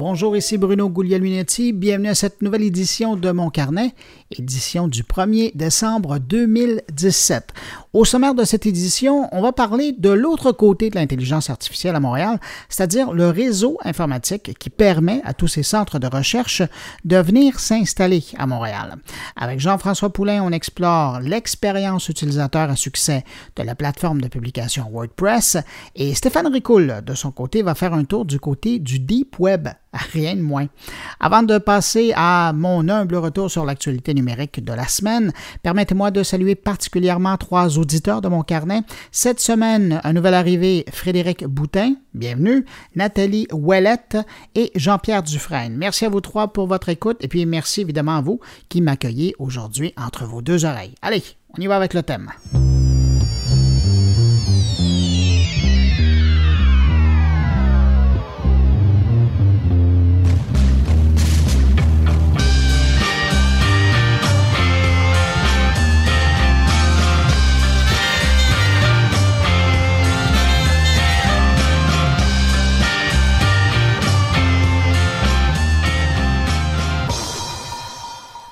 Bonjour, ici Bruno Guglielminetti. Bienvenue à cette nouvelle édition de Mon Carnet, édition du 1er décembre 2017. Au sommaire de cette édition, on va parler de l'autre côté de l'intelligence artificielle à Montréal, c'est-à-dire le réseau informatique qui permet à tous ces centres de recherche de venir s'installer à Montréal. Avec Jean-François Poulain, on explore l'expérience utilisateur à succès de la plateforme de publication WordPress et Stéphane Ricoul, de son côté, va faire un tour du côté du Deep Web Rien de moins. Avant de passer à mon humble retour sur l'actualité numérique de la semaine, permettez-moi de saluer particulièrement trois auditeurs de mon carnet. Cette semaine, un nouvel arrivé, Frédéric Boutin, bienvenue, Nathalie Ouellette et Jean-Pierre Dufresne. Merci à vous trois pour votre écoute et puis merci évidemment à vous qui m'accueillez aujourd'hui entre vos deux oreilles. Allez, on y va avec le thème.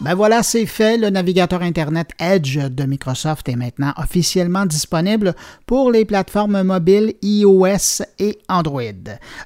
Ben voilà, c'est fait. Le navigateur Internet Edge de Microsoft est maintenant officiellement disponible pour les plateformes mobiles iOS et Android.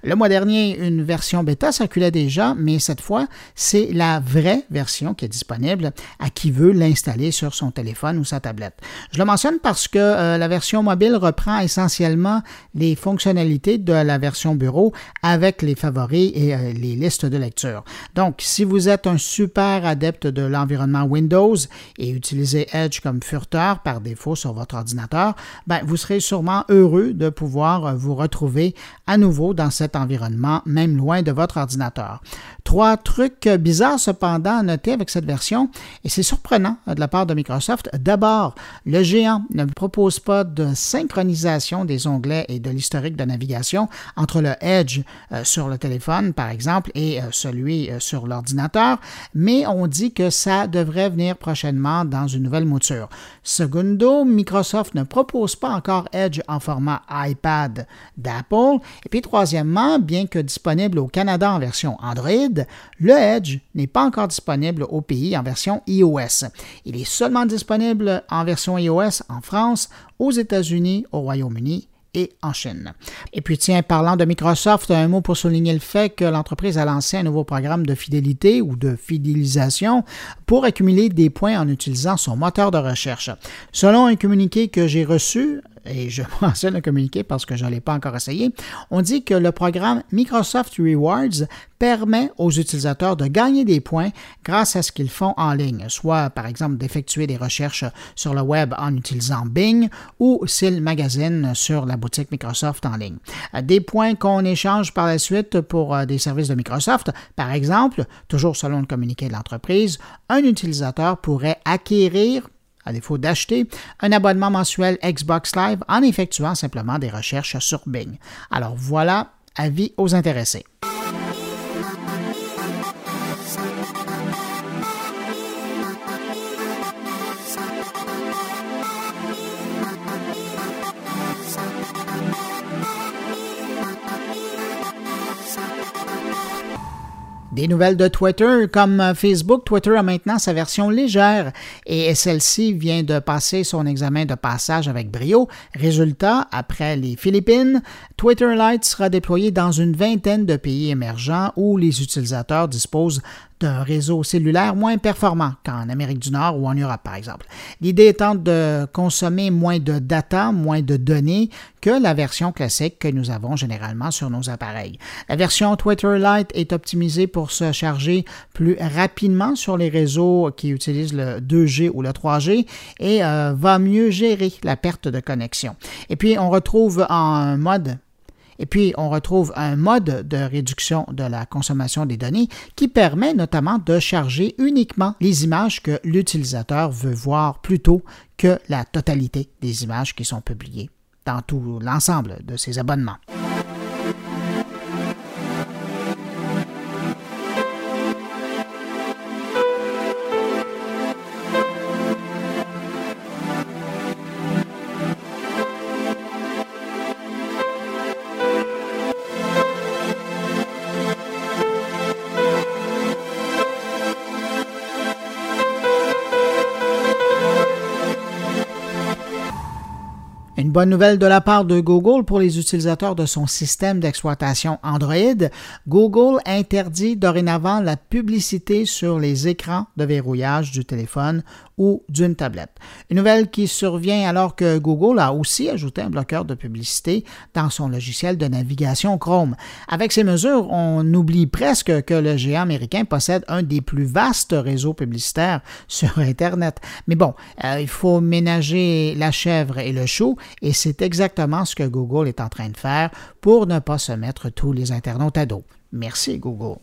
Le mois dernier, une version bêta circulait déjà, mais cette fois, c'est la vraie version qui est disponible à qui veut l'installer sur son téléphone ou sa tablette. Je le mentionne parce que euh, la version mobile reprend essentiellement les fonctionnalités de la version bureau avec les favoris et euh, les listes de lecture. Donc, si vous êtes un super adepte de l'environnement Windows et utilisez Edge comme furteur par défaut sur votre ordinateur, ben, vous serez sûrement heureux de pouvoir vous retrouver à nouveau dans cet environnement, même loin de votre ordinateur. Trois trucs bizarres cependant à noter avec cette version, et c'est surprenant de la part de Microsoft. D'abord, le géant ne propose pas de synchronisation des onglets et de l'historique de navigation entre le Edge euh, sur le téléphone, par exemple, et euh, celui euh, sur l'ordinateur, mais on dit que ça devrait venir prochainement dans une nouvelle mouture. Segundo, Microsoft ne propose pas encore Edge en format iPad d'Apple. Et puis troisièmement, bien que disponible au Canada en version Android, le Edge n'est pas encore disponible au pays en version iOS. Il est seulement disponible en version iOS en France, aux États-Unis, au Royaume-Uni et en Chine. Et puis tiens, parlant de Microsoft, un mot pour souligner le fait que l'entreprise a lancé un nouveau programme de fidélité ou de fidélisation pour accumuler des points en utilisant son moteur de recherche. Selon un communiqué que j'ai reçu, et je mentionne le communiqué parce que je ne l'ai pas encore essayé, on dit que le programme Microsoft Rewards permet aux utilisateurs de gagner des points grâce à ce qu'ils font en ligne, soit par exemple d'effectuer des recherches sur le web en utilisant Bing ou s'ils magasinent sur la boutique Microsoft en ligne. Des points qu'on échange par la suite pour euh, des services de Microsoft. Par exemple, toujours selon le communiqué de l'entreprise, un utilisateur pourrait acquérir à défaut d'acheter un abonnement mensuel Xbox Live en effectuant simplement des recherches sur Bing. Alors voilà, avis aux intéressés. Des nouvelles de Twitter, comme Facebook, Twitter a maintenant sa version légère et celle-ci vient de passer son examen de passage avec brio. Résultat, après les Philippines, Twitter Lite sera déployé dans une vingtaine de pays émergents où les utilisateurs disposent d'un réseau cellulaire moins performant qu'en Amérique du Nord ou en Europe, par exemple. L'idée étant de consommer moins de data, moins de données que la version classique que nous avons généralement sur nos appareils. La version Twitter Lite est optimisée pour se charger plus rapidement sur les réseaux qui utilisent le 2G ou le 3G et euh, va mieux gérer la perte de connexion. Et puis, on retrouve en mode et puis, on retrouve un mode de réduction de la consommation des données qui permet notamment de charger uniquement les images que l'utilisateur veut voir plutôt que la totalité des images qui sont publiées dans tout l'ensemble de ses abonnements. Bonne nouvelle de la part de Google pour les utilisateurs de son système d'exploitation Android. Google interdit dorénavant la publicité sur les écrans de verrouillage du téléphone ou d'une tablette. Une nouvelle qui survient alors que Google a aussi ajouté un bloqueur de publicité dans son logiciel de navigation Chrome. Avec ces mesures, on oublie presque que le géant américain possède un des plus vastes réseaux publicitaires sur Internet. Mais bon, euh, il faut ménager la chèvre et le chou, et c'est exactement ce que Google est en train de faire pour ne pas se mettre tous les internautes à dos. Merci Google.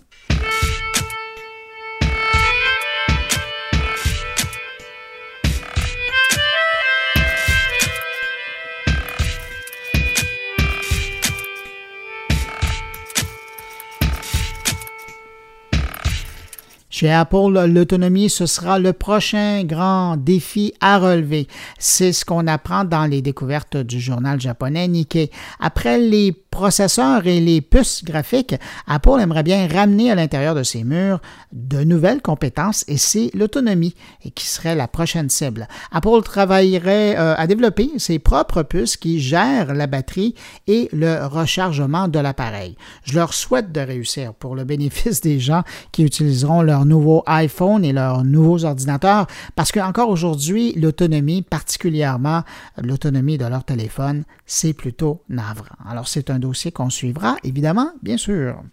Chez Apple, l'autonomie, ce sera le prochain grand défi à relever. C'est ce qu'on apprend dans les découvertes du journal japonais Nikkei. Après les processeurs et les puces graphiques, Apple aimerait bien ramener à l'intérieur de ses murs de nouvelles compétences et c'est l'autonomie qui serait la prochaine cible. Apple travaillerait euh, à développer ses propres puces qui gèrent la batterie et le rechargement de l'appareil. Je leur souhaite de réussir pour le bénéfice des gens qui utiliseront leur nouveau iPhone et leurs nouveaux ordinateurs parce qu'encore aujourd'hui, l'autonomie, particulièrement l'autonomie de leur téléphone, c'est plutôt navrant. Alors c'est un dossier qu'on suivra, évidemment, bien sûr.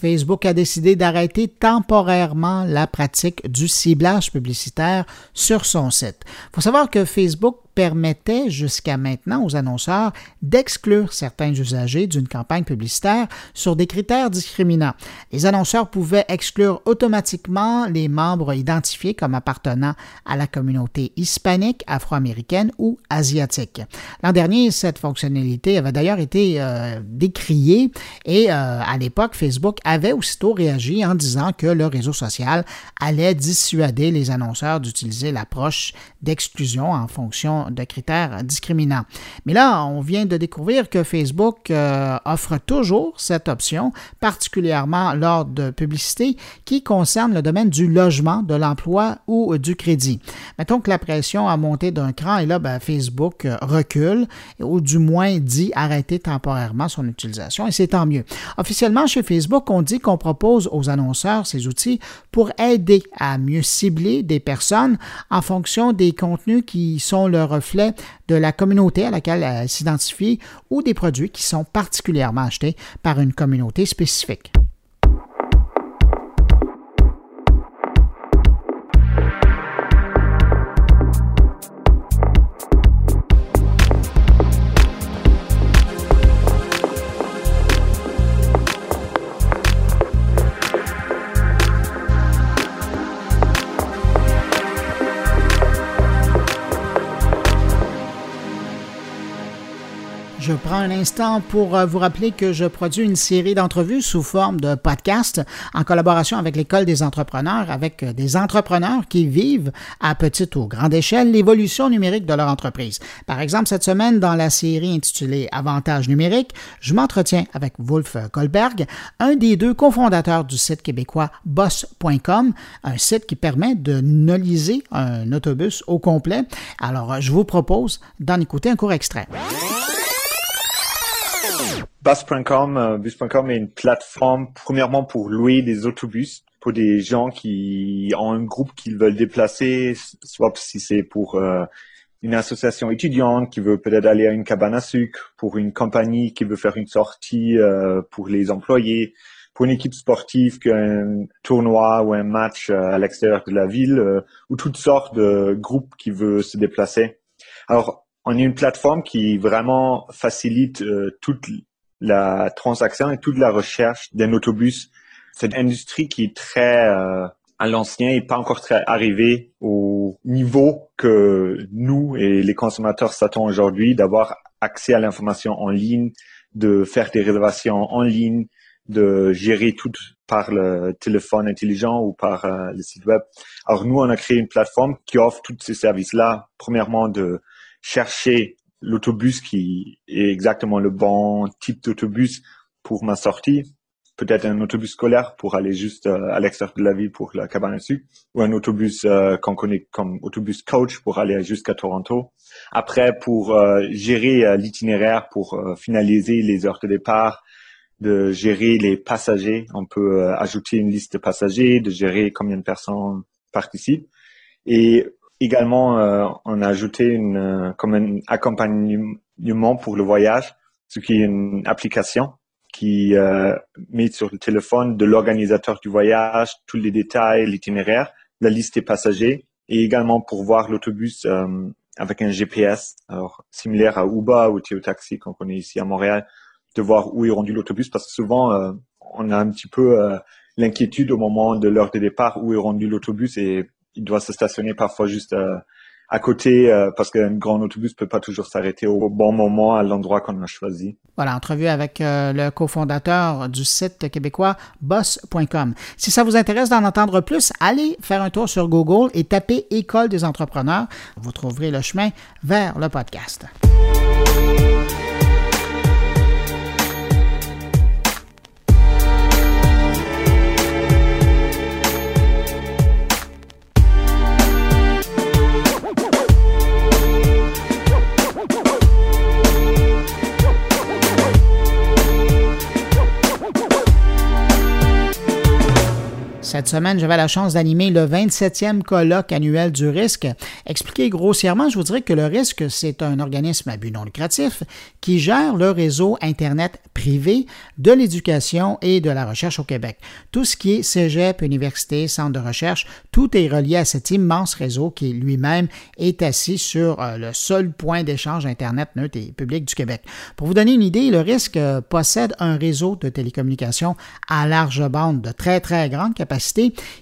Facebook a décidé d'arrêter temporairement la pratique du ciblage publicitaire sur son site. Il faut savoir que Facebook permettait jusqu'à maintenant aux annonceurs d'exclure certains usagers d'une campagne publicitaire sur des critères discriminants. Les annonceurs pouvaient exclure automatiquement les membres identifiés comme appartenant à la communauté hispanique, afro-américaine ou asiatique. L'an dernier, cette fonctionnalité avait d'ailleurs été euh, décriée et euh, à l'époque, Facebook avait aussitôt réagi en disant que le réseau social allait dissuader les annonceurs d'utiliser l'approche d'exclusion en fonction de critères discriminants. Mais là, on vient de découvrir que Facebook euh, offre toujours cette option, particulièrement lors de publicités qui concernent le domaine du logement, de l'emploi ou du crédit. Mettons que la pression a monté d'un cran et là, ben, Facebook euh, recule ou du moins dit arrêter temporairement son utilisation et c'est tant mieux. Officiellement, chez Facebook, on dit qu'on propose aux annonceurs ces outils pour aider à mieux cibler des personnes en fonction des contenus qui sont leur reflet de la communauté à laquelle elle s'identifie ou des produits qui sont particulièrement achetés par une communauté spécifique. Prends un instant pour euh, vous rappeler que je produis une série d'entrevues sous forme de podcast en collaboration avec l'École des entrepreneurs, avec euh, des entrepreneurs qui vivent à petite ou grande échelle l'évolution numérique de leur entreprise. Par exemple, cette semaine, dans la série intitulée Avantages numériques, je m'entretiens avec Wolf Goldberg, un des deux cofondateurs du site québécois boss.com, un site qui permet de noliser un autobus au complet. Alors, je vous propose d'en écouter un court extrait. Bus.com, euh, Bus.com est une plateforme premièrement pour louer des autobus pour des gens qui ont un groupe qu'ils veulent déplacer, soit si c'est pour euh, une association étudiante qui veut peut-être aller à une cabane à sucre, pour une compagnie qui veut faire une sortie euh, pour les employés, pour une équipe sportive qui a un tournoi ou un match à l'extérieur de la ville, ou toutes sortes de groupes qui veulent se déplacer. Alors, on est une plateforme qui vraiment facilite toute la transaction et toute la recherche d'un autobus. C'est une industrie qui est très euh, à l'ancien et pas encore très arrivée au niveau que nous et les consommateurs s'attendent aujourd'hui d'avoir accès à l'information en ligne, de faire des réservations en ligne, de gérer tout par le téléphone intelligent ou par euh, le site web. Alors nous, on a créé une plateforme qui offre tous ces services-là. Premièrement, de chercher l'autobus qui est exactement le bon type d'autobus pour ma sortie. Peut-être un autobus scolaire pour aller juste euh, à l'extérieur de la ville pour la cabane à sucre, ou un autobus euh, qu'on connaît comme autobus coach pour aller jusqu'à Toronto. Après, pour euh, gérer l'itinéraire, pour finaliser les heures de départ, de gérer les passagers, on peut ajouter une liste de passagers, de gérer combien de personnes participent. Et également, on a ajouté une, comme un accompagnement pour le voyage, ce qui est une application qui euh, met sur le téléphone de l'organisateur du voyage tous les détails, l'itinéraire, la liste des passagers et également pour voir l'autobus euh, avec un GPS, alors similaire à Uber ou Théo Taxi qu'on connaît ici à Montréal, de voir où est rendu l'autobus parce que souvent euh, on a un petit peu euh, l'inquiétude au moment de l'heure de départ où est rendu l'autobus et il doit se stationner parfois juste à côté euh, parce qu'un grand autobus peut pas toujours s'arrêter au bon moment à l'endroit qu'on a choisi. Voilà, entrevue avec euh, le cofondateur du site québécois boss.com. Si ça vous intéresse d'en entendre plus, allez faire un tour sur Google et tapez École des entrepreneurs. Vous trouverez le chemin vers le podcast. Cette semaine, j'avais la chance d'animer le 27e colloque annuel du risque. Expliqué grossièrement, je vous dirais que le risque, c'est un organisme à but non lucratif qui gère le réseau Internet privé de l'éducation et de la recherche au Québec. Tout ce qui est cégep, université, centre de recherche, tout est relié à cet immense réseau qui lui-même est assis sur euh, le seul point d'échange Internet neutre et public du Québec. Pour vous donner une idée, le risque euh, possède un réseau de télécommunications à large bande de très, très grande capacité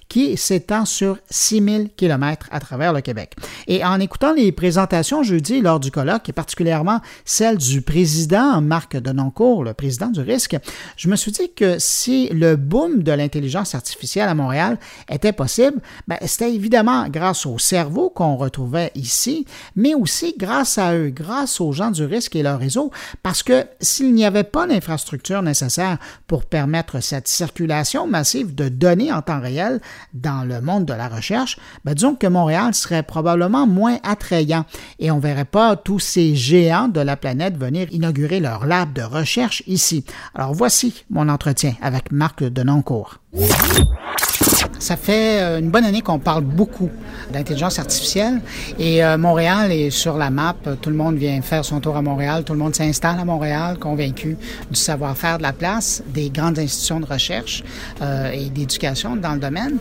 qui s'étend sur 6000 km à travers le Québec. Et en écoutant les présentations jeudi lors du colloque, et particulièrement celle du président Marc Denoncourt, le président du risque, je me suis dit que si le boom de l'intelligence artificielle à Montréal était possible, ben, c'était évidemment grâce au cerveau qu'on retrouvait ici, mais aussi grâce à eux, grâce aux gens du risque et leur réseau, parce que s'il n'y avait pas l'infrastructure nécessaire pour permettre cette circulation massive de données en réel dans le monde de la recherche, ben disons que Montréal serait probablement moins attrayant et on ne verrait pas tous ces géants de la planète venir inaugurer leur lab de recherche ici. Alors voici mon entretien avec Marc Denoncourt. Ça fait euh, une bonne année qu'on parle beaucoup d'intelligence artificielle et euh, Montréal est sur la map. Tout le monde vient faire son tour à Montréal. Tout le monde s'installe à Montréal, convaincu du savoir-faire de la place, des grandes institutions de recherche euh, et d'éducation dans le domaine.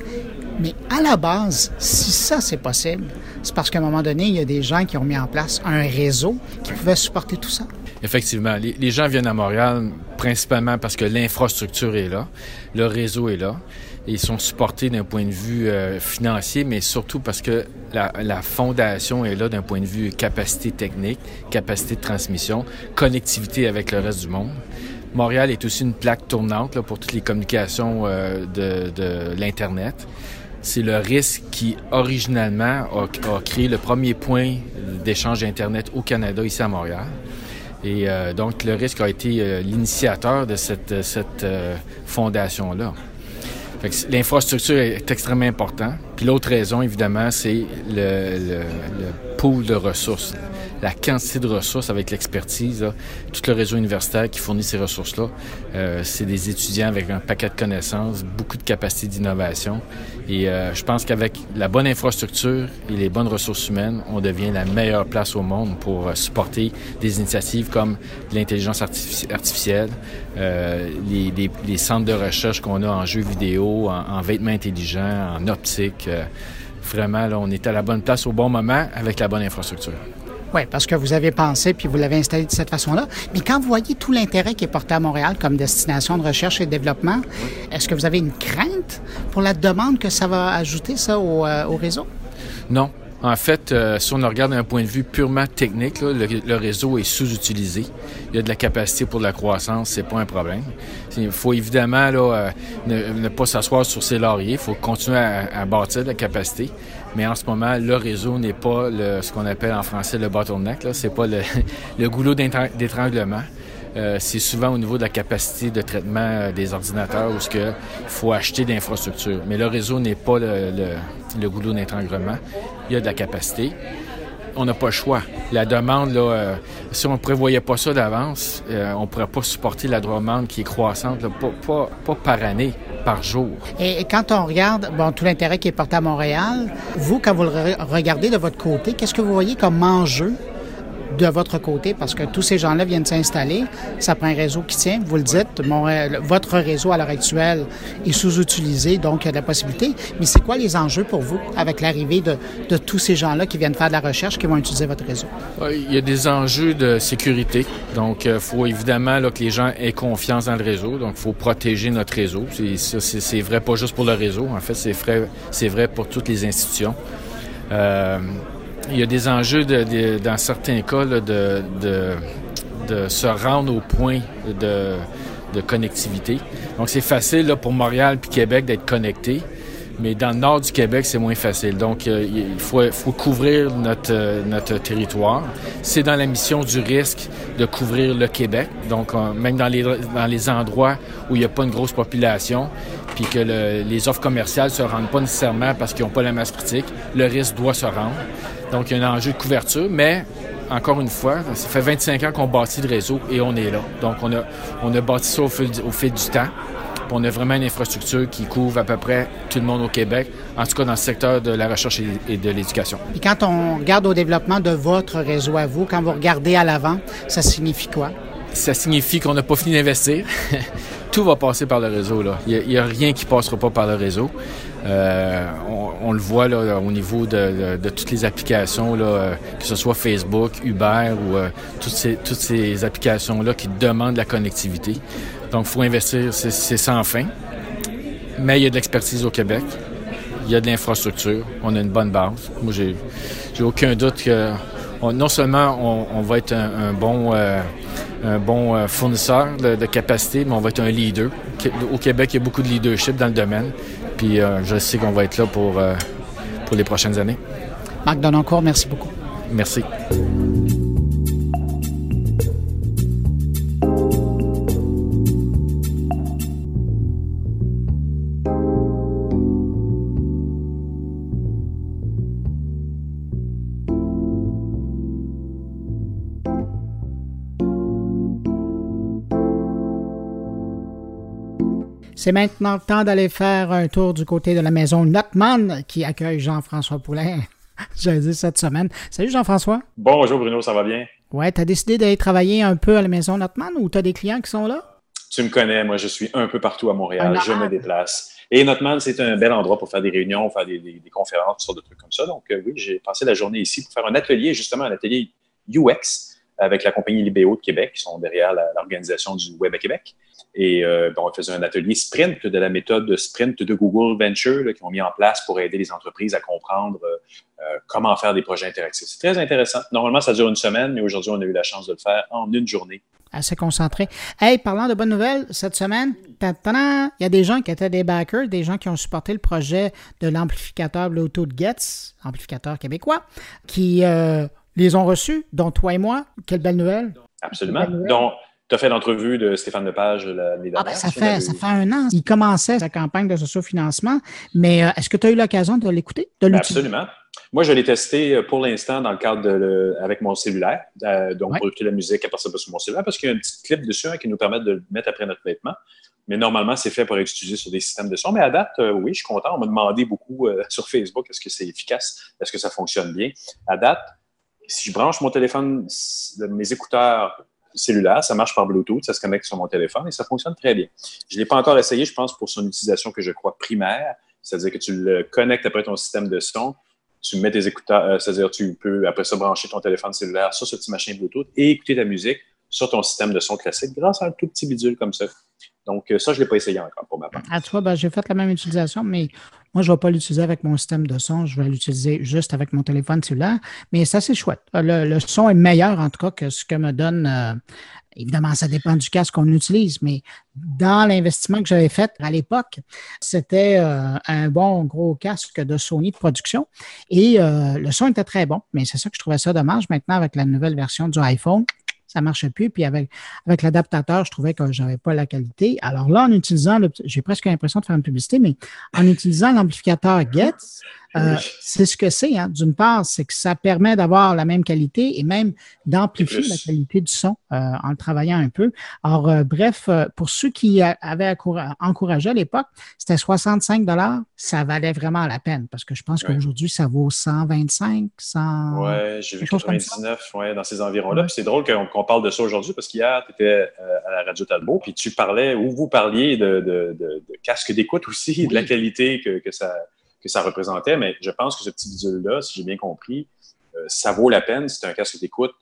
Mais à la base, si ça c'est possible, c'est parce qu'à un moment donné, il y a des gens qui ont mis en place un réseau qui pouvait supporter tout ça. Effectivement, les, les gens viennent à Montréal principalement parce que l'infrastructure est là, le réseau est là ils sont supportés d'un point de vue euh, financier, mais surtout parce que la, la fondation est là d'un point de vue capacité technique, capacité de transmission, connectivité avec le reste du monde. Montréal est aussi une plaque tournante là, pour toutes les communications euh, de, de l'Internet. C'est le risque qui, originalement, a, a, créé le premier point d'échange Internet au Canada, ici à Montréal. Et euh, donc, le risque a été euh, l'initiateur de cette, cette euh, fondation-là. L'infrastructure est extrêmement importante. Puis l'autre raison, évidemment, c'est le, le, le, pool de ressources, la quantité de ressources avec l'expertise. Tout le réseau universitaire qui fournit ces ressources-là, euh, c'est des étudiants avec un paquet de connaissances, beaucoup de capacités d'innovation. Et euh, je pense qu'avec la bonne infrastructure et les bonnes ressources humaines, on devient la meilleure place au monde pour euh, supporter des initiatives comme l'intelligence artificielle, euh, les, les, les, centres de recherche qu'on a en jeux vidéo, en, en vêtements intelligents, en optique. Euh, vraiment, là, on est à la bonne place au bon moment avec la bonne infrastructure. Oui, parce que vous avez pensé puis vous l'avez installé de cette façon-là. Mais quand vous voyez tout l'intérêt qui est porté à Montréal comme destination de recherche et de développement, est-ce que vous avez une crainte pour la demande que ça va ajouter ça au, euh, au réseau? Non, En fait, euh, si on regarde d'un point de vue purement technique, le, réseau est sous-utilisé. Il y a de la capacité pour de la croissance, c'est pas un problème. Il faut évidemment euh, ne, pas s'asseoir sur ses lauriers, il faut continuer à, bâtir de la capacité. Mais en ce moment, le réseau n'est pas le, ce qu'on appelle en français le bottleneck, là, c'est pas le, le goulot d'étranglement. Euh, c'est souvent au niveau de la capacité de traitement euh, des ordinateurs où il faut acheter d'infrastructures. Mais le réseau n'est pas le, le, goulot d'étranglement. Il y a de la capacité. On n'a pas le choix. La demande, là, euh, si on ne prévoyait pas ça d'avance, on ne pourrait pas supporter la demande qui est croissante, pas, par année, par jour. Et, quand on regarde tout l'intérêt qui est porté à Montréal, vous, quand vous le regardez de votre côté, qu'est-ce que vous voyez comme enjeu de votre côté parce que tous ces gens-là viennent s'installer. Ça prend un réseau qui tient. Vous le dites, votre réseau à l'heure actuelle est sous-utilisé, donc il y a de la possibilité. Mais c'est quoi les enjeux pour vous avec l'arrivée de, de, tous ces gens-là qui viennent faire de la recherche, qui vont utiliser votre réseau? Il y a des enjeux de sécurité. Donc, il euh, faut évidemment là, que les gens aient confiance dans le réseau. Donc, il faut protéger notre réseau. C'est vrai pas juste pour le réseau. En fait, c'est vrai, vrai pour toutes les institutions. Euh, il y a des enjeux de, dans certains cas de, de, se rendre au point de, connectivité. Donc c'est facile là, pour Montréal puis Québec d'être connectés, mais dans le nord du Québec, c'est moins facile. Donc euh, il faut, faut couvrir notre, notre territoire. C'est dans la mission du risque de couvrir le Québec. Donc euh, même dans les, dans les endroits où il n'y a pas une grosse population, puis que les offres commerciales se rendent pas nécessairement parce qu'ils n'ont pas la masse critique, le risque doit se rendre. Donc, il y a un enjeu de couverture, mais encore une fois, ça fait 25 ans qu'on bâtit le réseau et on est là. Donc, on a, on a bâti ça au fil, du temps. on a vraiment une infrastructure qui couvre à peu près tout le monde au Québec, en tout cas dans le secteur de la recherche et de l'éducation. Et quand on regarde au développement de votre réseau à vous, quand vous regardez à l'avant, ça signifie quoi? Ça signifie qu'on n'a pas fini d'investir. tout va passer par le réseau. Là. Il n'y a, rien qui passera pas par le réseau. Euh, on, le voit là, au niveau de, toutes les applications, là, euh, que ce soit Facebook, Uber ou euh, toutes ces, toutes ces applications-là qui demandent la connectivité. Donc, il faut investir, c'est sans fin. Mais il y a de l'expertise au Québec. Il y a de l'infrastructure. On a une bonne base. Moi, j'ai aucun doute que non seulement on, va être un, bon, un bon fournisseur de, de, capacité, mais on va être un leader. Au Québec, il y a beaucoup de leadership dans le domaine. Puis euh, je sais qu'on va être là pour, euh, pour les prochaines années. Marc Dononcourt, merci beaucoup. Merci. C'est maintenant le temps d'aller faire un tour du côté de la maison Notman qui accueille Jean-François Poulain. J'ai dit cette semaine. Salut Jean-François. Bonjour Bruno, ça va bien? Ouais, t'as décidé d'aller travailler un peu à la maison Notman ou t'as des clients qui sont là? Tu me connais, moi je suis un peu partout à Montréal, je me déplace. Et Notman, c'est un bel endroit pour faire des réunions, faire des, conférences, toutes sortes de trucs comme ça. Donc euh, oui, j'ai passé la journée ici pour faire un atelier, justement un atelier UX avec la compagnie Libéo de Québec, qui sont derrière l'organisation du Web à Québec. Et euh, on faisait un atelier sprint de la méthode de sprint de Google Venture qui ont mis en place pour aider les entreprises à comprendre euh, euh, comment faire des projets interactifs. C'est très intéressant. Normalement, ça dure une semaine, mais aujourd'hui, on a eu la chance de le faire en une journée. Assez concentré. Hey, parlant de bonnes nouvelles, cette semaine, il y a des gens qui étaient des backers, des gens qui ont supporté le projet de l'amplificateur Bluetooth Gets, amplificateur québécois, qui les ont reçus, dont toi et moi. Quelle belle nouvelle. Absolument. Donc, tu as fait l'entrevue de Stéphane Lepage l'année ah, ben, ça, fait, ça fait un an. Il commençait sa campagne de socio-financement, mais euh, est-ce que tu as eu l'occasion de l'écouter? Absolument. Moi, je l'ai testé euh, pour l'instant dans le cadre de avec mon cellulaire. Euh, donc, pour écouter la musique à partir de sur mon cellulaire, parce qu'il y a un petit clip dessus hein, qui nous permet de le mettre après notre vêtement. Mais normalement, c'est fait pour être utilisé sur des systèmes de son. Mais à date, oui, je suis content. On m'a demandé beaucoup sur Facebook est-ce que c'est efficace, est-ce que ça fonctionne bien? À date, si je branche mon téléphone, mes écouteurs cellulaires, ça marche par Bluetooth, ça se connecte sur mon téléphone et ça fonctionne très bien. Je ne l'ai pas encore essayé, je pense, pour son utilisation que je crois primaire, c'est-à-dire que tu le connectes après ton système de son, tu mets tes écouteurs, euh, c'est-à-dire tu peux après ça brancher ton téléphone cellulaire sur ce petit machin Bluetooth et écouter ta musique sur ton système de son classique grâce à un tout petit bidule comme ça. Donc, euh, ça, je ne l'ai pas essayé encore pour ma part. Tu vois, ben, j'ai fait la même utilisation, mais Moi, je ne vais pas l'utiliser avec mon système de son, je vais l'utiliser juste avec mon téléphone cellulaire, mais ça, c'est chouette. Le, son est meilleur, en tout cas, que ce que me donne euh, Évidemment, ça dépend du casque qu'on utilise, mais dans l'investissement que j'avais fait à l'époque, c'était euh, un bon gros casque de Sony de production et euh, le son était très bon, mais c'est ça que je trouvais ça dommage. Maintenant, avec la nouvelle version du iPhone, ça marchait plus. Puis avec, avec l'adaptateur, je trouvais que j'avais pas la qualité. Alors là, en utilisant, j'ai presque l'impression de faire une publicité, mais en utilisant l'amplificateur Getz, euh, c'est ce que c'est. Hein. D'une part, c'est que ça permet d'avoir la même qualité et même d'amplifier la qualité du son euh, en le travaillant un peu. Alors, euh, bref, pour ceux qui avaient encouragé à l'époque, c'était 65 dollars. Ça valait vraiment la peine parce que je pense qu'aujourd'hui, ça vaut 125, 100. Ouais, j'ai vu 99, ouais, dans ces environs-là. Puis c'est drôle qu'on parle de ça aujourd'hui parce qu'hier, tu étais à la Radio Talbot, puis tu parlais, ou vous parliez de, de, de, casque d'écoute aussi, de la qualité que, que ça que ça représentait, mais je pense que ce petit bidule-là, si j'ai bien compris, euh, ça vaut la peine. C'est un casque d'écoute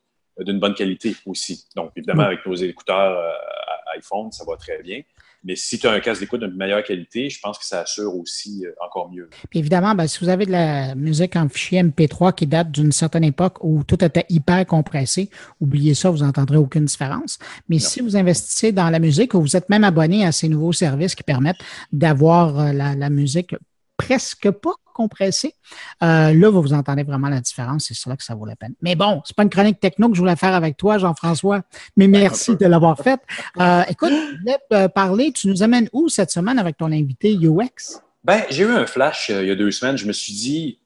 euh, d'une bonne qualité aussi. Donc, évidemment, avec nos écouteurs euh, iPhone, ça va très bien. Mais si tu as un casque d'écoute d'une meilleure qualité, je pense que ça assure aussi encore mieux. Puis évidemment, ben, si vous avez de la musique en fichier MP3 qui date d'une certaine époque où tout était hyper compressé, oubliez ça, vous n'entendrez aucune différence. Mais si vous investissez dans la musique ou vous êtes même abonné à ces nouveaux services qui permettent d'avoir la, la musique presque pas compressé. Euh, là, vous, vous entendez vraiment la différence. C'est cela que ça vaut la peine. Mais bon, c'est pas une chronique techno que je voulais faire avec toi, Jean-François, mais ben, merci de l'avoir faite. Euh, écoute, je voulais euh, parler. Tu nous amènes où cette semaine avec ton invité UX? Ben, j'ai eu un flash il y a deux semaines. Je me suis dit,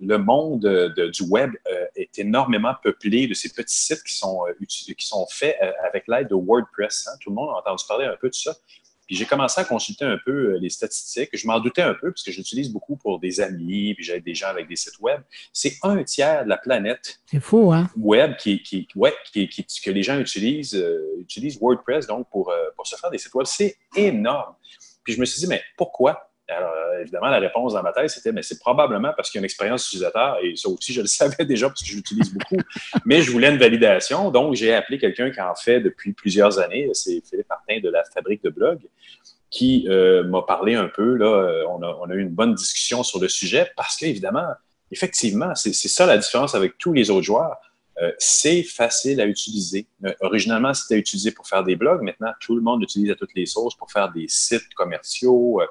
le monde du web est énormément peuplé de ces petits sites qui sont, qui sont faits avec l'aide de WordPress. Hein. Tout le monde a entendu parler un peu de ça. Puis j'ai commencé à consulter un peu euh, les statistiques. Je m'en doutais un peu parce que je l'utilise beaucoup pour des amis, puis j'aide des gens avec des sites web. C'est un tiers de la planète. C'est fou, hein? Web qui, qui, qui, que les gens utilisent, euh, utilisent WordPress donc pour, euh, pour se faire des sites web. C'est énorme. Puis je me suis dit, mais pourquoi? Alors, évidemment, la réponse dans ma tête, c'était, mais c'est probablement parce qu'il y a une expérience utilisateur, et ça aussi, je le savais déjà parce que je l'utilise beaucoup, mais je voulais une validation, donc j'ai appelé quelqu'un qui en fait depuis plusieurs années, c'est Philippe Martin de la Fabrique de Blog, qui euh, m'a parlé un peu, là, euh, on a, on a eu une bonne discussion sur le sujet, parce qu'évidemment, effectivement, c'est ça la différence avec tous les autres joueurs. Euh, c'est facile à utiliser. Euh, originalement, c'était utilisé pour faire des blogs. Maintenant, tout le monde l'utilise à toutes les sources pour faire des sites commerciaux, euh,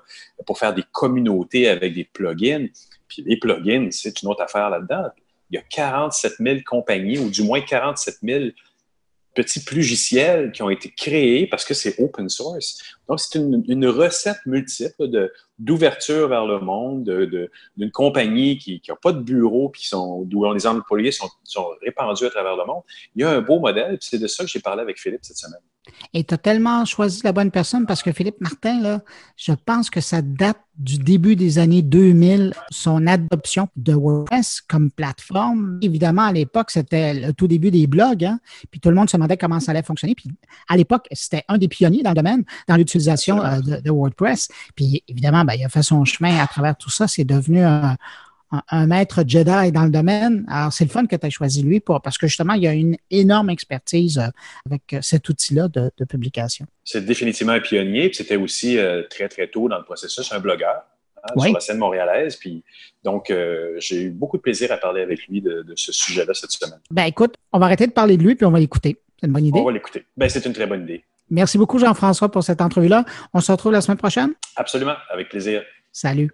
pour faire des communautés avec des plugins. Puis les plugins, c'est une autre affaire là-dedans. Il y a 47 000 compagnies, ou du moins 47 000 petits logiciels qui ont été créés parce que c'est open source. Donc, c'est une, recette multiple d'ouverture vers le monde, d'une compagnie qui n'a pas de bureau, puis sont, où les employés sont, sont répandus à travers le monde. Il y a un beau modèle, c'est de ça que j'ai parlé avec Philippe cette semaine. Et tu as tellement choisi la bonne personne parce que Philippe Martin, là, je pense que ça date du début des années 2000, son adoption de WordPress comme plateforme. Évidemment, à l'époque, c'était le tout début des blogs, hein, puis tout le monde se demandait comment ça allait fonctionner. Puis à l'époque, c'était un des pionniers dans le domaine, dans l'utilisation euh, de, WordPress. Puis évidemment, ben, il a fait son chemin à travers tout ça. C'est devenu un, un, maître Jedi dans le domaine. Alors, c'est le fun que tu as choisi lui pour, parce que justement, il y a une énorme expertise euh, avec euh, cet outil-là de, publication. C'est définitivement un pionnier, puis c'était aussi euh, très, très tôt dans le processus un blogueur. Hein, sur la scène montréalaise. Puis, donc, j'ai eu beaucoup de plaisir à parler avec lui de, ce sujet-là cette semaine. Ben écoute, on va arrêter de parler de lui, puis on va l'écouter. C'est une bonne idée. On va l'écouter. Ben, c'est une très bonne idée. Merci beaucoup, Jean-François, pour cette entrevue-là. On se retrouve la semaine prochaine. Absolument, avec plaisir. Salut.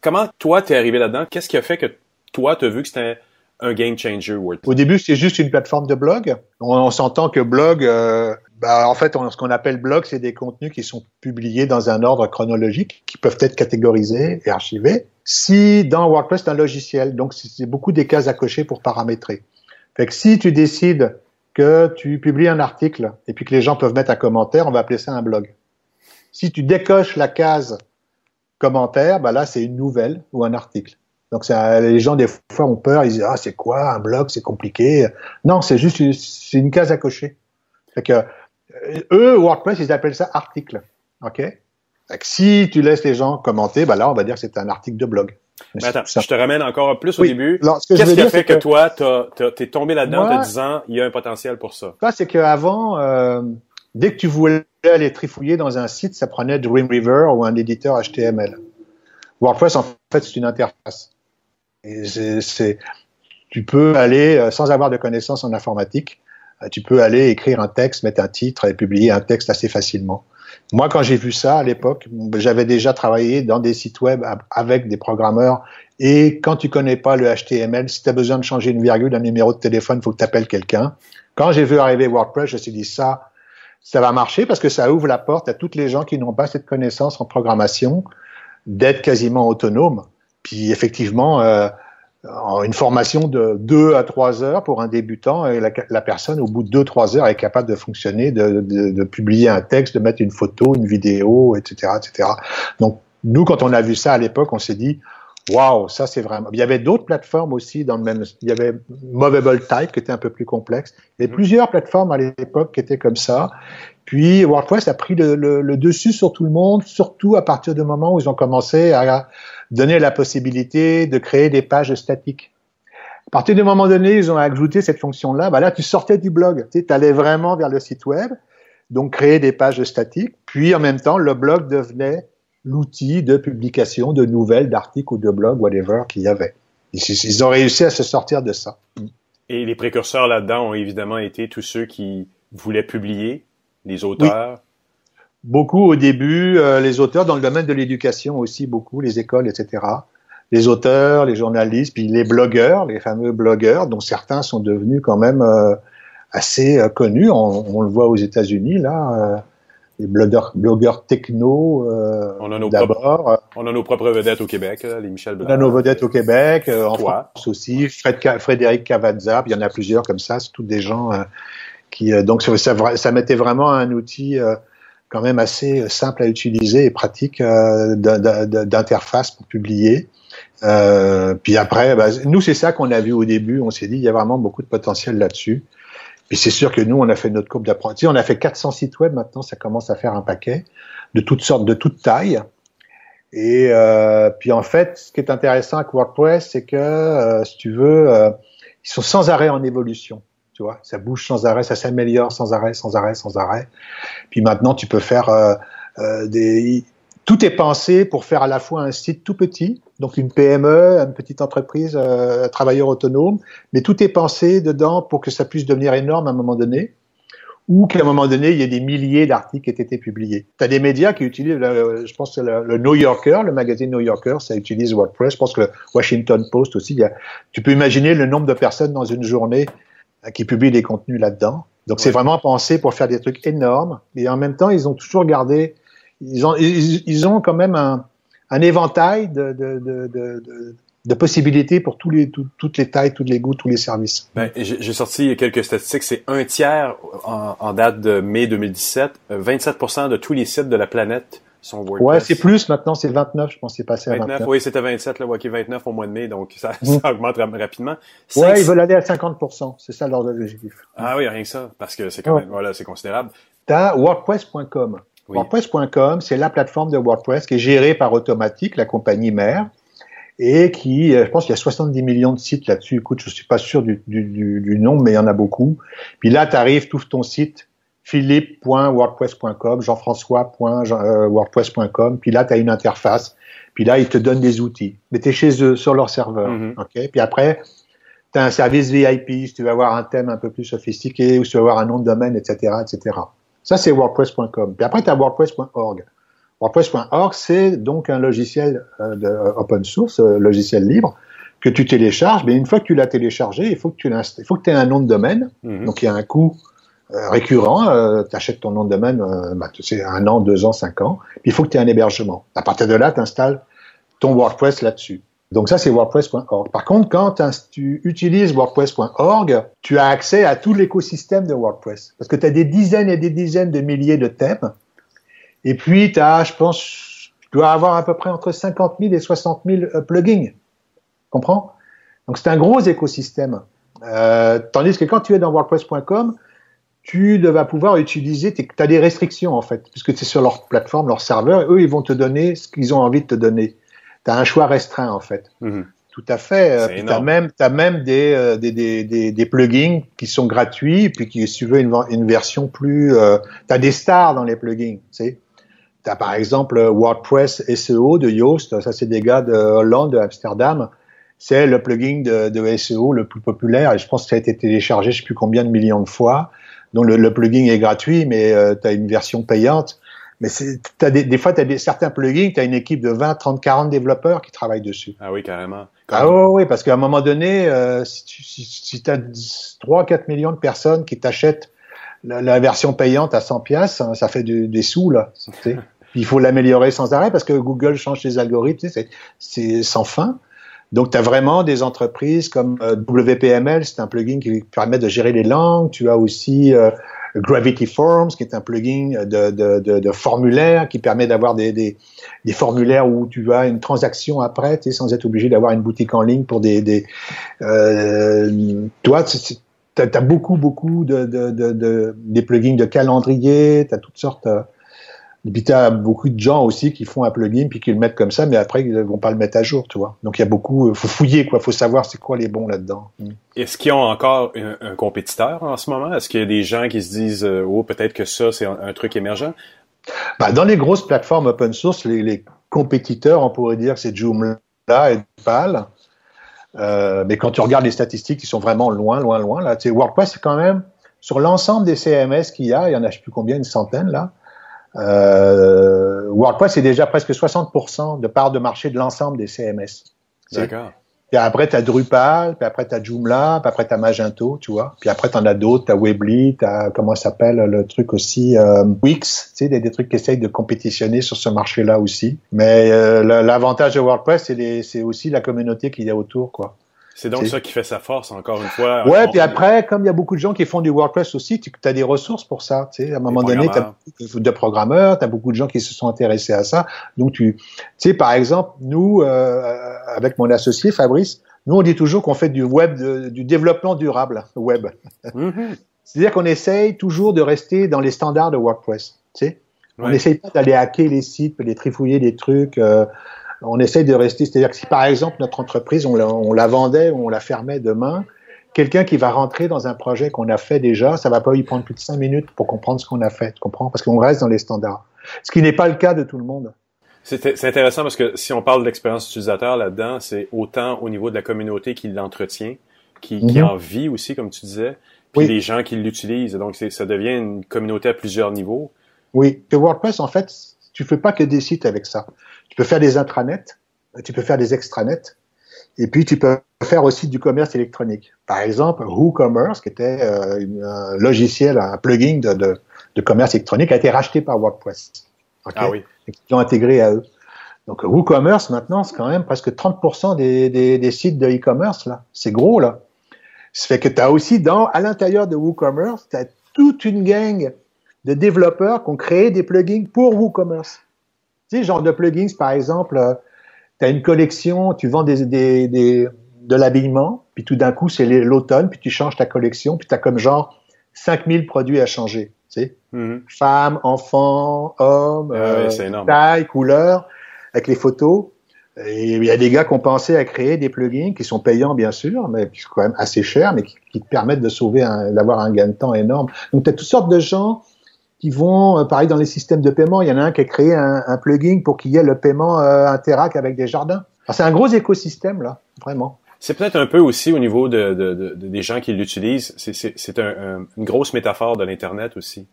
Comment toi, t'es arrivé là-dedans? Qu'est-ce qui a fait que toi, tu as vu que c'était un game changer WordPress? Au début, c'était juste une plateforme de blog. On, s'entend que blog, euh, bah, en fait, ce qu'on appelle blog, c'est des contenus qui sont publiés dans un ordre chronologique, qui peuvent être catégorisés et archivés. Si dans WordPress, c'est un logiciel, donc c'est beaucoup des cases à cocher pour paramétrer. Fait que si tu décides que tu publies un article et puis que les gens peuvent mettre un commentaire, on va appeler ça un blog. Si tu décoches la case commentaire, bah là, c'est une nouvelle ou un article. Donc, ça, les gens, des fois, ont peur. Ils disent, ah, c'est quoi un blog? C'est compliqué. Non, c'est juste une, c'est une case à cocher. Fait que, euh, eux, WordPress, ils appellent ça article. OK? Que si tu laisses les gens commenter, bah là, on va dire que c'est un article de blog. Mais attends, je te ramène encore plus au début. Qu'est-ce qui a fait que, toi, t'es tombé là-dedans en te disant, il y a un potentiel pour ça? Ça, c'est qu'avant, euh, dès que tu voulais aller trifouiller dans un site, ça prenait Dreamweaver ou un éditeur HTML. WordPress, en fait, c'est une interface. Et c'est, tu peux aller, euh, sans avoir de connaissances en informatique, euh, tu peux aller écrire un texte, mettre un titre et publier un texte assez facilement. Moi, quand j'ai vu ça à l'époque, j'avais déjà travaillé dans des sites web avec des programmeurs. Et quand tu connais pas le HTML, si tu as besoin de changer une virgule, un numéro de téléphone, faut que tu appelles quelqu'un. Quand j'ai vu arriver WordPress, je me suis dit ça, ça va marcher parce que ça ouvre la porte à toutes les gens qui n'ont pas cette connaissance en programmation d'être quasiment autonome. Puis effectivement, euh, une formation de 2 à 3 heures pour un débutant, et la, personne, au bout de 2-3 heures, est capable de fonctionner, de, de, de, publier un texte, de mettre une photo, une vidéo, etc., etc. Donc, nous, quand on a vu ça à l'époque, on s'est dit, waouh, ça c'est vraiment. Il y avait d'autres plateformes aussi dans le même. Il y avait Movable Type qui était un peu plus complexe. Il y avait plusieurs plateformes à l'époque qui étaient comme ça. Puis WordPress a pris le, le, le, dessus sur tout le monde, surtout à partir du moment où ils ont commencé à donner la possibilité de créer des pages statiques. À partir du moment donné, ils ont ajouté cette fonction-là. Bah là, tu sortais du blog, tu allais vraiment vers le site web, donc créer des pages statiques. Puis en même temps, le blog devenait l'outil de publication de nouvelles, d'articles ou de blogs, whatever qu'il y avait. Ils ont réussi à se sortir de ça. Et les précurseurs là-dedans ont évidemment été tous ceux qui voulaient publier, les auteurs. Beaucoup au début, euh, les auteurs dans le domaine de l'éducation aussi, beaucoup, les écoles, etc. Les auteurs, les journalistes, puis les blogueurs, les fameux blogueurs, dont certains sont devenus quand même euh, assez euh, connus. On, le voit aux États-Unis, là les blogueurs, blogueurs techno on a nos d'abord. on a nos propres vedettes au Québec, les Michel Blanc. On a nos vedettes au Québec, en France aussi, Fred, Frédéric Cavazza, il y en a plusieurs comme ça, c'est tous des gens qui donc ça, ça mettait vraiment un outil quand même assez euh, simple à utiliser et pratique euh, d'interface pour publier. Euh, puis après, bah, nous, c'est ça qu'on a vu au début. On s'est dit, il y a vraiment beaucoup de potentiel là-dessus. Puis c'est sûr que nous, on a fait notre courbe d'apprentissage. On a fait 400 sites web maintenant, ça commence à faire un paquet de toutes sortes, de toutes tailles. Et euh, puis en fait, ce qui est intéressant avec WordPress, c'est que euh, si tu veux, euh, ils sont sans arrêt en évolution tu vois, ça bouge sans arrêt, ça s'améliore sans arrêt, sans arrêt, sans arrêt. Puis maintenant, tu peux faire euh, euh, des. Tout est pensé pour faire à la fois un site tout petit, donc une PME, une petite entreprise, euh, un travailleur autonome, mais tout est pensé dedans pour que ça puisse devenir énorme à un moment donné, ou qu'à un moment donné, il y ait des milliers d'articles qui aient été publiés. Tu as des médias qui utilisent, je pense que le, New Yorker, le magazine New Yorker, ça utilise WordPress. Je pense que le Washington Post aussi. Tu peux imaginer le nombre de personnes dans une journée qui publient des contenus là-dedans. Donc c'est vraiment pensé pour faire des trucs énormes. Et en même temps, ils ont toujours gardé, ils ont, ils, ont quand même un, un éventail de, de, de, de, de possibilités pour tous les, toutes les tailles, tous les goûts, tous les services. Ben, j'ai sorti quelques statistiques. C'est un tiers en, en, date de mai 2017. 27% euh, de tous les sites de la planète Ouais, c'est plus maintenant, c'est 29, je pense, c'est passé à 29. Oui, c'était 27, là, ok, 29 au mois de mai, donc ça, mmh. ça augmente rapidement. Ouais, ils veulent aller à 50%, c'est ça leur objectif. Ah oui, rien que ça, parce que c'est quand même, voilà, c'est considérable. T'as WordPress.com. WordPress.com, c'est la plateforme de WordPress qui est gérée par Automatique, la compagnie mère, et qui, euh, je pense qu'il y a 70 millions de sites là-dessus. Écoute, je suis pas sûr du, du, du, du nombre, mais il y en a beaucoup. Puis là, tu arrives, tu ouvres ton site, philippe.wordpress.com, jean-françois.wordpress.com, puis là, tu as une interface, puis là, ils te donnent des outils. Mais tu es chez eux, sur leur serveur. Mm-hmm. ok Puis après, tu as un service VIP, si tu veux avoir un thème un peu plus sophistiqué, ou si tu veux avoir un nom de domaine, etc. etc. Ça, c'est wordpress.com. Puis après, tu as wordpress.org. WordPress.org, c'est donc un logiciel euh, de euh, open source, euh, logiciel libre, que tu télécharges. Mais une fois que tu l'as téléchargé, il faut que tu il faut que aies un nom de domaine. Mm-hmm. Donc, il y a un coût euh, récurrent, euh, tu achètes ton nom de domaine, euh, bah, c'est un an, deux ans, cinq ans, puis il faut que tu aies un hébergement. À partir de là, tu installes ton WordPress là-dessus. Donc ça, c'est WordPress.org. Par contre, quand tu utilises WordPress.org, tu as accès à tout l'écosystème de WordPress. Parce que tu as des dizaines et des dizaines de milliers de thèmes. Et puis, tu as, je pense, tu dois avoir à peu près entre 50 000 et 60 000 plugins. Comprends? Donc c'est un gros écosystème. Euh, tandis que quand tu es dans WordPress.com, tu vas pouvoir utiliser, tu as des restrictions en fait, puisque c'est sur leur plateforme, leur serveur, et eux, ils vont te donner ce qu'ils ont envie de te donner. Tu as un choix restreint en fait. Mm-hmm. Tout à fait. Tu as même, as même des, euh, des, des, des, plugins qui sont gratuits, puis qui, si tu veux une, une version plus... Euh, tu as des stars dans les plugins, tu sais. tu as par exemple WordPress SEO de Yoast, ça c'est des gars de Hollande, de Amsterdam. C'est le plugin de, de, SEO le plus populaire et je pense que ça a été téléchargé je sais plus combien de millions de fois. Donc le, le plugin est gratuit, mais euh, tu as une version payante. Mais as des, des fois, tu as des, certains plugins, tu as une équipe de 20, 30, 40 développeurs qui travaillent dessus. Ah oui, carrément. Ah oui, oui, parce qu'à un moment donné, euh, si tu si, as 3, 4 millions de personnes qui t'achètent la, la, version payante à 100 pièces, hein, ça fait des sous, là. Il faut l'améliorer sans arrêt parce que Google change ses algorithmes, c'est sans fin. Donc, tu as vraiment des entreprises comme euh, WPML, c'est un plugin qui permet de gérer les langues. Tu as aussi euh, Gravity Forms, qui est un plugin de, de, formulaire qui permet d'avoir des, formulaires où tu as une transaction après, tu sais, sans être obligé d'avoir une boutique en ligne pour des... euh, toi, tu as, beaucoup, beaucoup de, de, de, des plugins de calendrier, tu as toutes sortes... Euh, et puis, tu as beaucoup de gens aussi qui font un plugin puis qui le mettent comme ça, mais après, ils ne vont pas le mettre à jour, tu vois. Donc, il y a beaucoup, faut fouiller, quoi. faut savoir c'est quoi les bons là-dedans. Mm. Est-ce qu'ils ont encore un, compétiteur en ce moment? Est-ce qu'il y a des gens qui se disent, euh, oh, peut-être que ça, c'est un, truc émergent? Bah, dans les grosses plateformes open source, les, les compétiteurs, on pourrait dire que c'est Joomla et Drupal. Euh, mais quand tu regardes les statistiques, ils sont vraiment loin, loin, loin. Là. Tu sais, WordPress, c'est quand même, sur l'ensemble des CMS qu'il y a, il y en a je sais plus combien, une centaine là, euh, WordPress est déjà presque 60% de part de marché de l'ensemble des CMS. D'accord. Puis après, tu as Drupal, puis après, tu as Joomla, puis après, tu as Magento, tu vois. Puis après, tu en as d'autres, tu as Weebly, tu as, comment s'appelle le truc aussi, euh, Wix, tu sais, des, des, trucs qui essayent de compétitionner sur ce marché-là aussi. Mais euh, l'avantage de WordPress, c'est aussi la communauté qu'il y a autour, quoi. C'est donc ça qui fait sa force, encore une fois. Ouais, puis après, comme il y a beaucoup de gens qui font du WordPress aussi, tu as des ressources pour ça. Tu sais, à un moment donné, tu as beaucoup de programmeurs, tu as beaucoup de gens qui se sont intéressés à ça. Donc, tu, tu sais, par exemple, nous, euh, avec mon associé Fabrice, nous, on dit toujours qu'on fait du web, du développement durable, web. Mm-hmm. C'est-à-dire qu'on essaye toujours de rester dans les standards de WordPress. Tu sais, on n'essaye pas d'aller hacker les sites, les trifouiller des trucs. Euh, on essaye de rester, c'est-à-dire que si par exemple notre entreprise, on la, on la vendait ou on la fermait demain, quelqu'un qui va rentrer dans un projet qu'on a fait déjà, ça va pas y prendre plus de cinq minutes pour comprendre ce qu'on a fait, tu comprends? Parce qu'on reste dans les standards. Ce qui n'est pas le cas de tout le monde. C'est intéressant parce que si on parle de l'expérience utilisateur là-dedans, c'est autant au niveau de la communauté qui l'entretient, qui, qui, mhm. en vit aussi, comme tu disais, puis les gens qui l'utilisent. Donc, ça devient une communauté à plusieurs niveaux. Oui. Que WordPress, en fait, tu fais pas que des sites avec ça. Tu peux faire des intranets, tu peux faire des extranets, et puis tu peux faire aussi du commerce électronique. Par exemple, WooCommerce, qui était euh, un logiciel, un plugin de, de, de, commerce électronique, a été racheté par WordPress. Ah oui. Et qui l'ont intégré à eux. Donc WooCommerce, maintenant, c'est quand même presque 30% des, des, des, sites de e-commerce, là. C'est gros, là. Ça fait que tu as aussi dans, à l'intérieur de WooCommerce, tu as toute une gang de développeurs qui ont créé des plugins pour WooCommerce. Tu sais, genre de plugins, par exemple, euh, tu as une collection, tu vends des, des, des de l'habillement, puis tout d'un coup, c'est l'automne, puis tu changes ta collection, puis tu as comme genre 5000 produits à changer. Tu sais, mm-hmm. femmes, enfants, hommes, ah euh, taille, couleur, avec les photos. Et il y a des gars qui ont pensé à créer des plugins qui sont payants, bien sûr, mais qui sont quand même assez chers, mais qui, qui te permettent de sauver, d'avoir un gain de temps énorme. Donc, tu as toutes sortes de gens qui vont, euh, pareil dans les systèmes de paiement, il y en a un qui a créé un, plugin pour qu'il y ait le paiement euh, Interac avec des jardins. C'est un gros écosystème là, vraiment. C'est peut-être un peu aussi au niveau de, de, de des gens qui l'utilisent. C'est un, une grosse métaphore de l'internet aussi,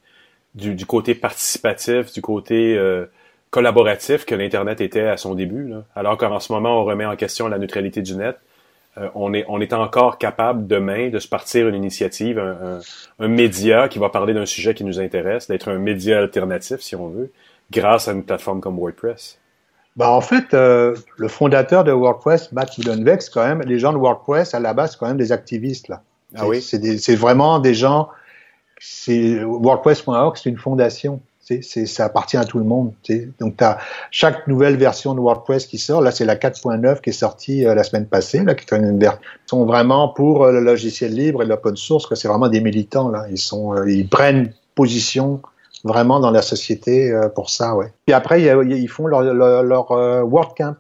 du, du, côté participatif, du côté euh, collaboratif que l'internet était à son début. Là. Alors qu'en ce moment on remet en question la neutralité du net. Euh, on, est, on est encore capable demain de se partir une initiative, un, un, média qui va parler d'un sujet qui nous intéresse, d'être un média alternatif, si on veut, grâce à une plateforme comme WordPress. Bah en fait, euh, le fondateur de WordPress, Matt Mullenweg, quand même, les gens de WordPress, à la base, c'est quand même des activistes. là. Ah oui? C'est vraiment des gens... WordPress.org, c'est une fondation. C'est, ça appartient à tout le monde. Donc, tu as chaque nouvelle version de WordPress qui sort. Là, c'est la 4.9 qui est sortie euh, la semaine passée. Là, qui est une sont vraiment pour euh, le logiciel libre et l'open source. C'est vraiment des militants. Là, ils sont, euh, ils prennent position vraiment dans la société pour ça. Ouais. Puis après, ils font leur, leur, WordCamp.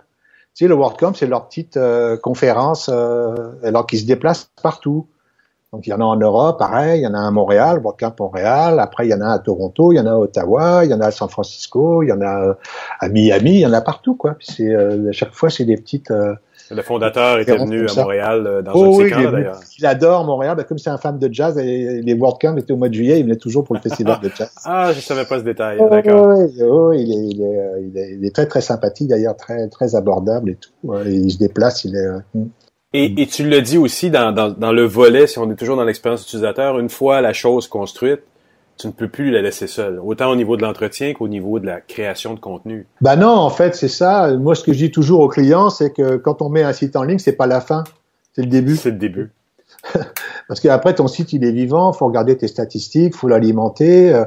Tu sais, le WordCamp, c'est leur petite conférence, alors qu'ils se déplacent partout. Donc il y en a en Europe, pareil, il y en a à Montréal, WordCamp Montréal, après il y en a à Toronto, il y en a à Ottawa, il y en a à San Francisco, il y en a à Miami, il y en a partout quoi. c'est à chaque fois c'est des petites le fondateur était venu à Montréal euh, dans oh, un de ses d'ailleurs. Il adore Montréal. Ben, comme c'est un fan de jazz, et les WordCamp étaient au mois de juillet, il venait toujours pour le festival de jazz. ah, je savais pas ce détail. D'accord. Oh, il, est, il, euh, il, est, il, est, très très sympathique d'ailleurs, très très abordable et tout. il se déplace, il est. Et, et tu le dis aussi dans, dans, dans le volet, si on est toujours dans l'expérience utilisateur, une fois la chose construite, tu ne peux plus la laisser seule, autant au niveau de l'entretien qu'au niveau de la création de contenu. Ben non, en fait, c'est ça. Moi, ce que je dis toujours aux clients, c'est que quand on met un site en ligne, c'est pas la fin, c'est le début. C'est le début. Parce qu'après, ton site, il est vivant, faut regarder tes statistiques, faut l'alimenter. Euh,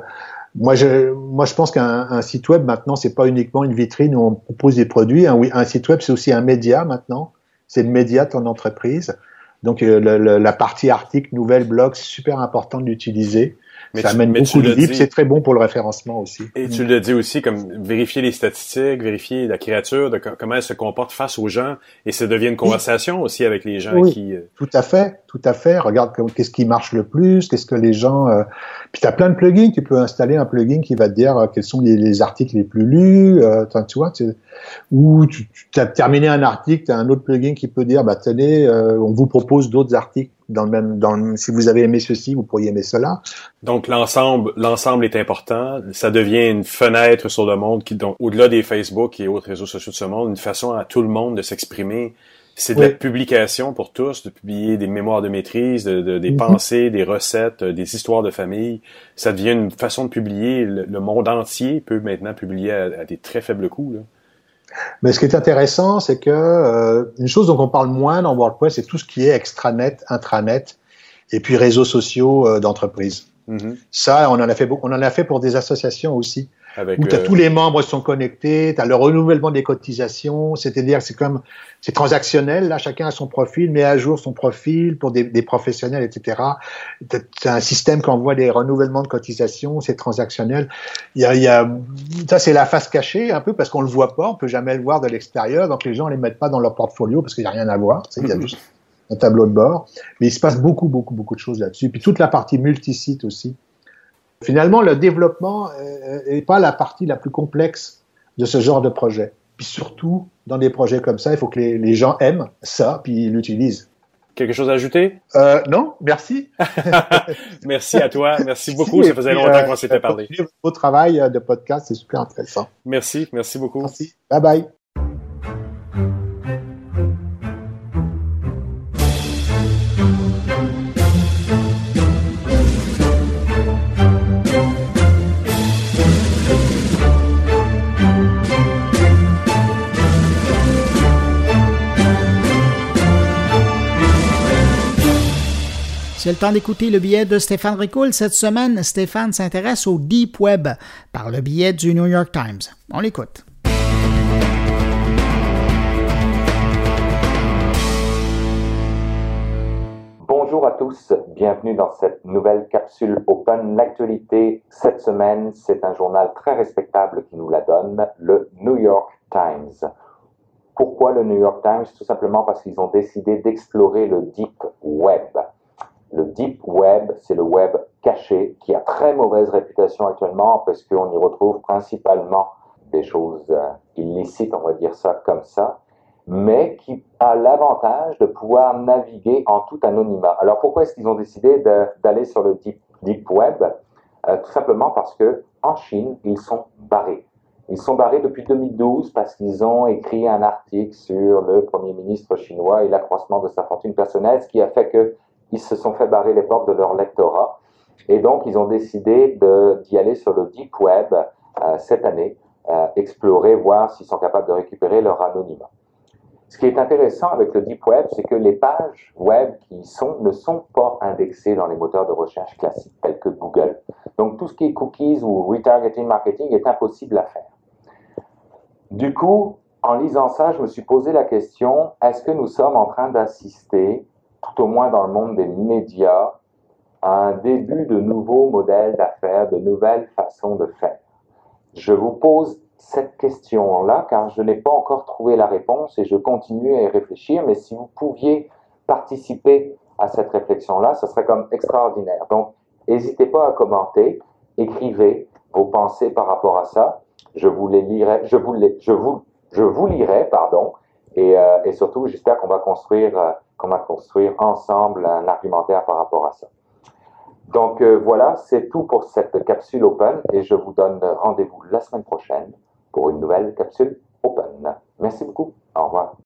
moi, je, moi, je pense qu'un site web maintenant, c'est pas uniquement une vitrine où on propose des produits. Un, un site web, c'est aussi un média maintenant. C'est le média ton entreprise. Donc, euh, la partie article, nouvelle, blog, super important d'utiliser. Mais ça amène beaucoup de livres, c'est très bon pour le référencement aussi. Et tu le dis aussi, comme vérifier les statistiques, vérifier la créature, de comment elle se comporte face aux gens, et ça devient une conversation aussi avec les gens oui, qui... Euh, tout à fait, tout à fait. Regarde qu'est-ce qui marche le plus, qu'est-ce que les gens... Euh... Puis tu as plein de plugins, tu peux installer un plugin qui va te dire euh, quels sont les, articles les plus lus, euh, tu vois, tu... ou tu, tu as terminé un article, tu as un autre plugin qui peut dire, bah tenez, on vous propose d'autres articles dans le même, dans si vous avez aimé ceci, vous pourriez aimer cela. Donc l'ensemble, l'ensemble est important. Ça devient une fenêtre sur le monde qui, donc, au-delà des Facebook et autres réseaux sociaux de ce monde, une façon à tout le monde de s'exprimer. C'est de la publication pour tous, de publier des mémoires de maîtrise, de, des mhm. pensées, des recettes, euh, des histoires de famille. Ça devient une façon de publier. Le, monde entier peut maintenant publier à, des très faibles coûts. Là. Mais ce qui est intéressant, c'est que euh, une chose dont on parle moins dans WordPress, c'est tout ce qui est extranet, intranet, et puis réseaux sociaux euh, d'entreprise. Mm-hmm. Ça, on en a fait on en a fait pour des associations aussi où as euh, tous les membres sont connectés, tu as le renouvellement des cotisations, c'est-à-dire c'est comme c'est transactionnel, là chacun a son profil, met à jour son profil pour des, des professionnels, etc. C'est un système qui envoie des renouvellements de cotisations, c'est transactionnel. Il y a, il y a ça c'est la face cachée un peu parce qu'on le voit pas, on peut jamais le voir de l'extérieur, donc les gens les mettent pas dans leur portfolio parce qu'il y a rien à voir, il y a juste un tableau de bord, mais il se passe beaucoup beaucoup beaucoup de choses là-dessus. Puis toute la partie multisite aussi Finalement, le développement n'est pas la partie la plus complexe de ce genre de projet. Puis surtout, dans des projets comme ça, il faut que les, gens aiment ça, puis l'utilisent. Quelque chose à ajouter? Euh, Non, merci. merci à toi, merci beaucoup. Ça faisait longtemps qu'on s'était parlé. Votre travail de podcast, c'est super intéressant. Merci, merci beaucoup. Merci. Bye bye. C'est le temps d'écouter le billet de Stéphane Ricoul. Cette semaine, Stéphane s'intéresse au Deep Web par le billet du New York Times. On l'écoute. Bonjour à tous, bienvenue dans cette nouvelle capsule Open. L'actualité cette semaine, c'est un journal très respectable qui nous la donne, le New York Times. Pourquoi le New York Times? Tout simplement parce qu'ils ont décidé d'explorer le Deep Web. Le deep web, c'est le web caché qui a très mauvaise réputation actuellement parce qu'on y retrouve principalement des choses euh, illicites, on va dire ça comme ça, mais qui a l'avantage de pouvoir naviguer en tout anonymat. Alors pourquoi est-ce qu'ils ont décidé d'aller sur le deep, deep web? Euh, Tout simplement parce que en Chine, ils sont barrés. Ils sont barrés depuis 2012 parce qu'ils ont écrit un article sur le Premier ministre chinois et l'accroissement de sa fortune personnelle, ce qui a fait que ils se sont fait barrer les portes de leur lectorat. Et donc, ils ont décidé d'y aller sur le Deep Web euh, cette année, euh, explorer, voir s'ils sont capables de récupérer leur anonymat. Ce qui est intéressant avec le Deep Web, c'est que les pages web qui sont, ne sont pas indexées dans les moteurs de recherche classiques tels que Google. Donc, tout ce qui est cookies ou retargeting marketing est impossible à faire. Du coup, en lisant ça, je me suis posé la question, est-ce que nous sommes en train d'assister tout au moins dans le monde des médias, un début de nouveaux modèles d'affaires, de nouvelles façons de faire. Je vous pose cette question-là car je n'ai pas encore trouvé la réponse et je continue à y réfléchir, mais si vous pouviez participer à cette réflexion-là, ce serait comme extraordinaire. Donc, n'hésitez pas à commenter, écrivez vos pensées par rapport à ça. Je vous les lirai, je vous les, je vous, je vous lirai, pardon, et, euh, et surtout, j'espère qu'on va construire, euh, qu'on va construire ensemble un argumentaire par rapport à ça. Donc euh, voilà, c'est tout pour cette capsule Open et je vous donne rendez-vous la semaine prochaine pour une nouvelle capsule Open. Merci beaucoup. Au revoir.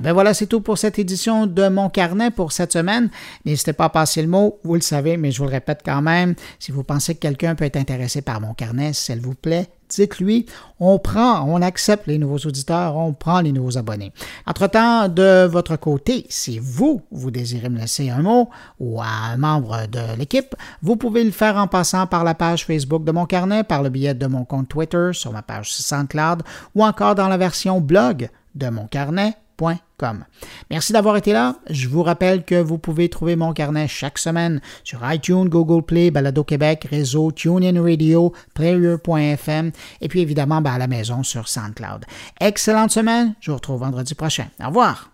Ben voilà, c'est tout pour cette édition de Mon Carnet pour cette semaine. N'hésitez pas à passer le mot, vous le savez, mais je vous le répète quand même. Si vous pensez que quelqu'un peut être intéressé par Mon Carnet, s'il vous plaît, dites-lui, on prend, on accepte les nouveaux auditeurs, on prend les nouveaux abonnés. Entre-temps, de votre côté, si vous, vous désirez me laisser un mot ou à un membre de l'équipe, vous pouvez le faire en passant par la page Facebook de mon carnet, par le billet de mon compte Twitter, sur ma page SoundCloud ou encore dans la version blog de mon carnet Merci d'avoir été là. Je vous rappelle que vous pouvez trouver mon carnet chaque semaine sur iTunes, Google Play, Balado Québec, réseau TuneIn Radio, Player.fm et puis évidemment ben, à la maison sur SoundCloud. Excellente semaine. Je vous retrouve vendredi prochain. Au revoir.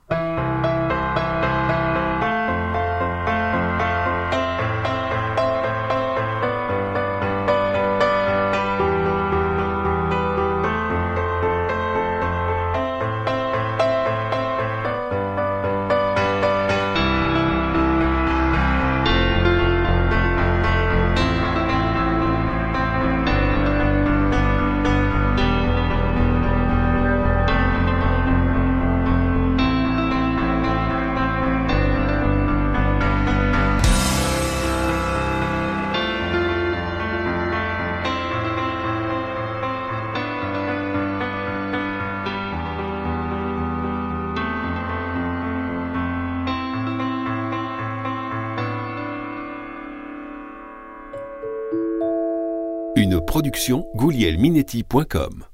goulielminetti.com